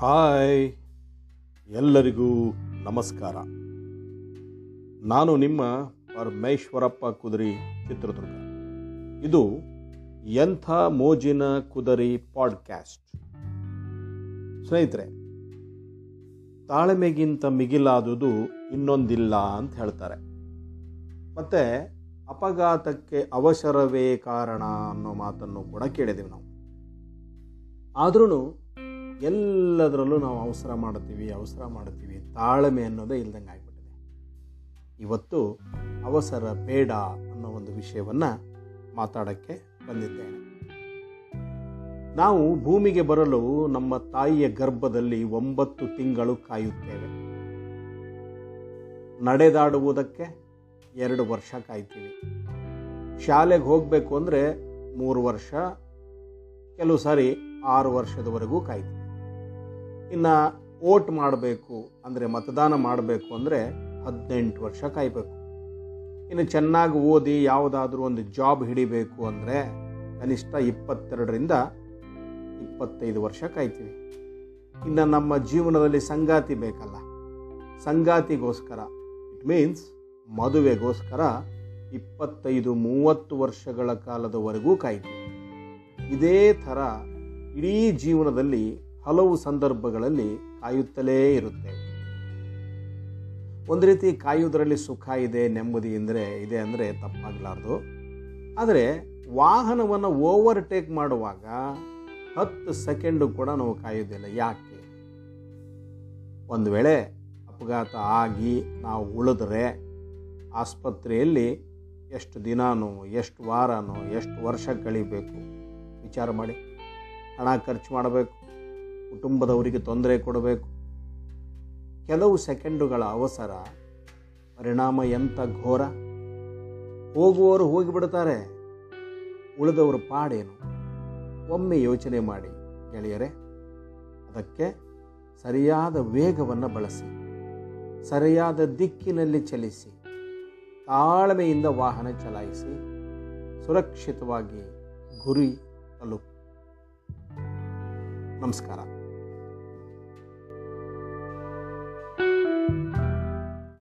Hi. ಎಲ್ಲರಿಗೂ ನಮಸ್ಕಾರ. ನಾನು ನಿಮ್ಮ ಪರಮೇಶ್ವರಪ್ಪ ಕುದುರಿ ಚಿತ್ರದುರ್ಗ. ಇದು ಎಂಥ ಮೋಜಿನ ಕುದರಿ ಪಾಡ್ಕ್ಯಾಸ್ಟ್. ಸ್ನೇಹಿತರೆ, ತಾಳ್ಮೆಗಿಂತ ಮಿಗಿಲಾದುದು ಇನ್ನೊಂದಿಲ್ಲ ಅಂತ ಹೇಳ್ತಾರೆ. ಮತ್ತು ಅಪಘಾತಕ್ಕೆ ಅವಸರವೇ ಕಾರಣ ಅನ್ನೋ ಮಾತನ್ನು ಕೂಡ ಕೇಳಿದ್ದೀವಿ ನಾವು. ಆದ್ರೂ ಎಲ್ಲದರಲ್ಲೂ ನಾವು ಅವಸರ ಮಾಡ್ತೀವಿ ಅವಸರ ಮಾಡ್ತೀವಿ ತಾಳ್ಮೆ ಅನ್ನೋದೇ ಇಲ್ದಂಗೆ ಆಗಿಬಿಟ್ಟಿದೆ. ಇವತ್ತು ಅವಸರ, ಬೇಡ ಅನ್ನೋ ಒಂದು ವಿಷಯವನ್ನು ಮಾತಾಡೋಕ್ಕೆ ಬಂದಿದ್ದೇನೆ. ನಾವು ಭೂಮಿಗೆ ಬರಲು ನಮ್ಮ ತಾಯಿಯ ಗರ್ಭದಲ್ಲಿ ಒಂಬತ್ತು ತಿಂಗಳು ಕಾಯುತ್ತೇವೆ. ನಡೆದಾಡುವುದಕ್ಕೆ ಎರಡು ವರ್ಷ ಕಾಯ್ತೀವಿ. ಶಾಲೆಗೆ ಹೋಗಬೇಕು ಅಂದರೆ ಮೂರು ವರ್ಷ, ಕೆಲವು ಸಾರಿ ಆರು ವರ್ಷದವರೆಗೂ ಕಾಯ್ತೀವಿ. ಇನ್ನು ವೋಟ್ ಮಾಡಬೇಕು ಅಂದರೆ ಮತದಾನ ಮಾಡಬೇಕು ಅಂದರೆ ಹದಿನೆಂಟು ವರ್ಷ ಕಾಯಬೇಕು. ಇನ್ನು ಚೆನ್ನಾಗಿ ಓದಿ ಯಾವುದಾದ್ರೂ ಒಂದು ಜಾಬ್ ಹಿಡಿಬೇಕು ಅಂದರೆ ಕನಿಷ್ಠ ಇಪ್ಪತ್ತೆರಡರಿಂದ ಇಪ್ಪತ್ತೈದು ವರ್ಷ ಕಾಯ್ತೀವಿ. ಇನ್ನು ನಮ್ಮ ಜೀವನದಲ್ಲಿ ಸಂಗಾತಿ ಬೇಕಲ್ಲ. ಸಂಗಾತಿಗೋಸ್ಕರ ಇಟ್ ಮೀನ್ಸ್ ಮದುವೆಗೋಸ್ಕರ ಇಪ್ಪತ್ತೈದು, ಮೂವತ್ತು ವರ್ಷಗಳ ಕಾಲದವರೆಗೂ ಕಾಯ್ತೀವಿ. ಇದೇ ಥರ ಇಡೀ ಜೀವನದಲ್ಲಿ ಹಲವು ಸಂದರ್ಭಗಳಲ್ಲಿ ಕಾಯುತ್ತಲೇ ಇರುತ್ತೆ. ಒಂದು ರೀತಿ ಕಾಯುವುದರಲ್ಲಿ ಸುಖ ಇದೆ, ನೆಮ್ಮದಿ ಅಂದರೆ ಇದೆ ಅಂದರೆ ತಪ್ಪಾಗಲಾರ್ದು. ಆದರೆ ವಾಹನವನ್ನು ಓವರ್ಟೇಕ್ ಮಾಡುವಾಗ ಹತ್ತು ಸೆಕೆಂಡು ಕೂಡ ನಾವು ಕಾಯೋದಿಲ್ಲ ಯಾಕೆ? ಒಂದು ವೇಳೆ ಅಪಘಾತ ಆಗಿ ನಾವು ಉಳಿದ್ರೆ ಆಸ್ಪತ್ರೆಯಲ್ಲಿ ಎಷ್ಟು ದಿನಾನೋ, ಎಷ್ಟು ವಾರನೋ, ಎಷ್ಟು ವರ್ಷ ಕಳಿಬೇಕು? ವಿಚಾರ ಮಾಡಿ. ಹಣ ಖರ್ಚು ಮಾಡಬೇಕು. ಕುಟುಂಬದವರಿಗೆ ತೊಂದರೆ ಕೊಡಬೇಕು. ಕೆಲವು ಸೆಕೆಂಡುಗಳ ಅವಸರ, ಪರಿಣಾಮ ಎಂಥ ಘೋರ? ಹೋಗುವವರು ಹೋಗಿಬಿಡ್ತಾರೆ ಉಳಿದವರು ಪಾಡೇನು? ಒಮ್ಮೆ ಯೋಚನೆ ಮಾಡಿ, ಗೆಳೆಯರೆ, ಅದಕ್ಕೆ ಸರಿಯಾದ ವೇಗವನ್ನು ಬಳಸಿ, ಸರಿಯಾದ ದಿಕ್ಕಿನಲ್ಲಿ ಚಲಿಸಿ, ತಾಳ್ಮೆಯಿಂದ ವಾಹನ ಚಲಾಯಿಸಿ, ಸುರಕ್ಷಿತವಾಗಿ ಗುರಿ ತಲುಪಿ ನಮಸ್ಕಾರ.